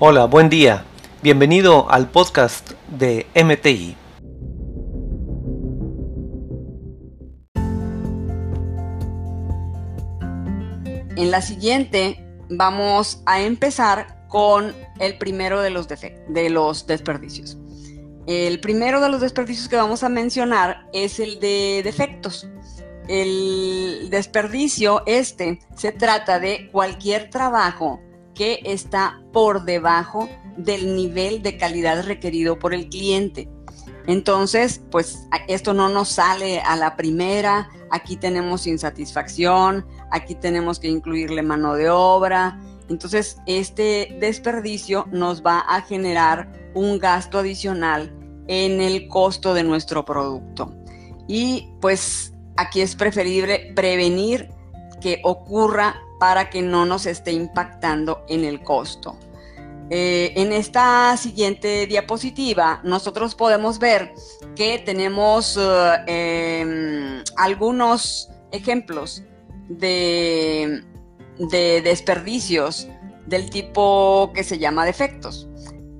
Hola, buen día. Bienvenido al podcast de MTI. En la siguiente vamos a empezar con el primero de los, de los desperdicios. El primero de los desperdicios que vamos a mencionar es el de defectos. El desperdicio este se trata de cualquier trabajo que está por debajo del nivel de calidad requerido por el cliente. Entonces, pues esto no nos sale a la primera, aquí tenemos insatisfacción, aquí tenemos que incluirle mano de obra. Entonces, este desperdicio nos va a generar un gasto adicional en el costo de nuestro producto. Y pues aquí es preferible prevenir que ocurra para que no nos esté impactando en el costo. Eh, en esta siguiente diapositiva nosotros podemos ver que tenemos eh, em, algunos ejemplos de, de, desperdicios del tipo que se llama defectos.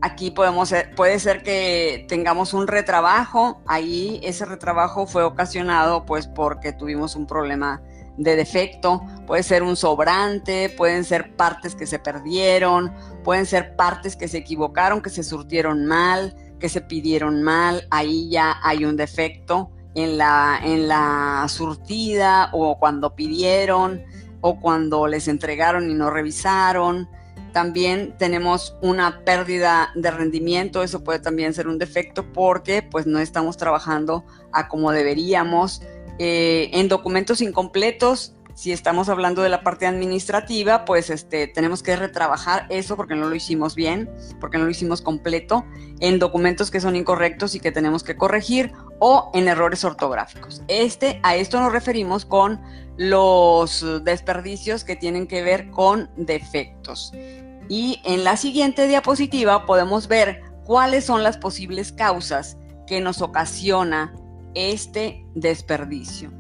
Aquí podemos, puede ser que tengamos un retrabajo, ahí ese retrabajo fue ocasionado pues porque tuvimos un problema de defecto, puede ser un sobrante, pueden ser partes que se perdieron, pueden ser partes que se equivocaron, que se surtieron mal, que se pidieron mal, ahí ya hay un defecto en la, en la surtida o cuando pidieron o cuando les entregaron y no revisaron. También tenemos una pérdida de rendimiento, eso puede también ser un defecto porque pues no estamos trabajando a como deberíamos eh, en documentos incompletos, si estamos hablando de la parte administrativa, pues este, tenemos que retrabajar eso porque no lo hicimos bien, porque no lo hicimos completo, en documentos que son incorrectos y que tenemos que corregir o en errores ortográficos. Este, a esto nos referimos con los desperdicios que tienen que ver con defectos. Y en la siguiente diapositiva podemos ver cuáles son las posibles causas que nos ocasiona este desperdicio.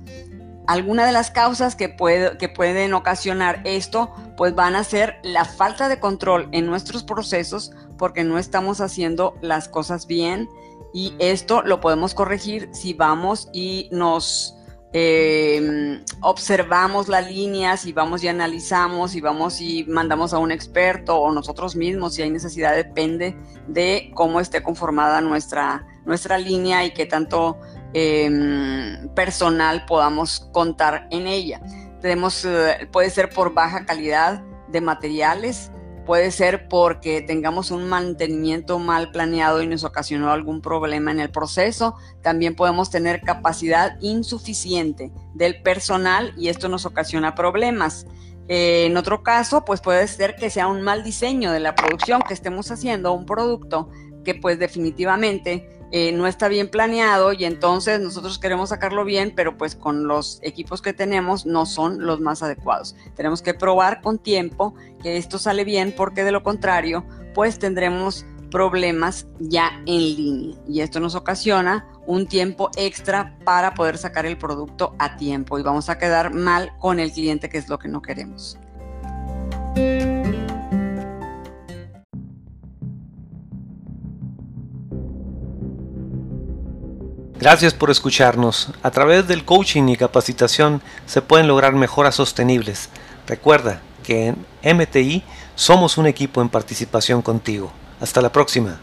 Algunas de las causas que, que pueden ocasionar esto, pues van a ser la falta de control en nuestros procesos porque no estamos haciendo las cosas bien y esto lo podemos corregir si vamos y nos eh, observamos las líneas y vamos y analizamos y vamos y mandamos a un experto o nosotros mismos si hay necesidad depende de cómo esté conformada nuestra, nuestra línea y qué tanto Em, personal podamos contar en ella. Tenemos, eh, puede ser por baja calidad de materiales, puede ser porque tengamos un mantenimiento mal planeado y nos ocasionó algún problema en el proceso. También podemos tener capacidad insuficiente del personal y esto nos ocasiona problemas. Eh, en otro caso, pues puede ser que sea un mal diseño de la producción, que estemos haciendo un producto que pues definitivamente eh, no está bien planeado y entonces nosotros queremos sacarlo bien, pero pues con los equipos que tenemos no son los más adecuados. Tenemos que probar con tiempo que esto sale bien porque de lo contrario pues tendremos problemas ya en línea y esto nos ocasiona un tiempo extra para poder sacar el producto a tiempo y vamos a quedar mal con el cliente que es lo que no queremos. Gracias por escucharnos. A través del coaching y capacitación se pueden lograr mejoras sostenibles. Recuerda que en MTI somos un equipo en participación contigo. Hasta la próxima.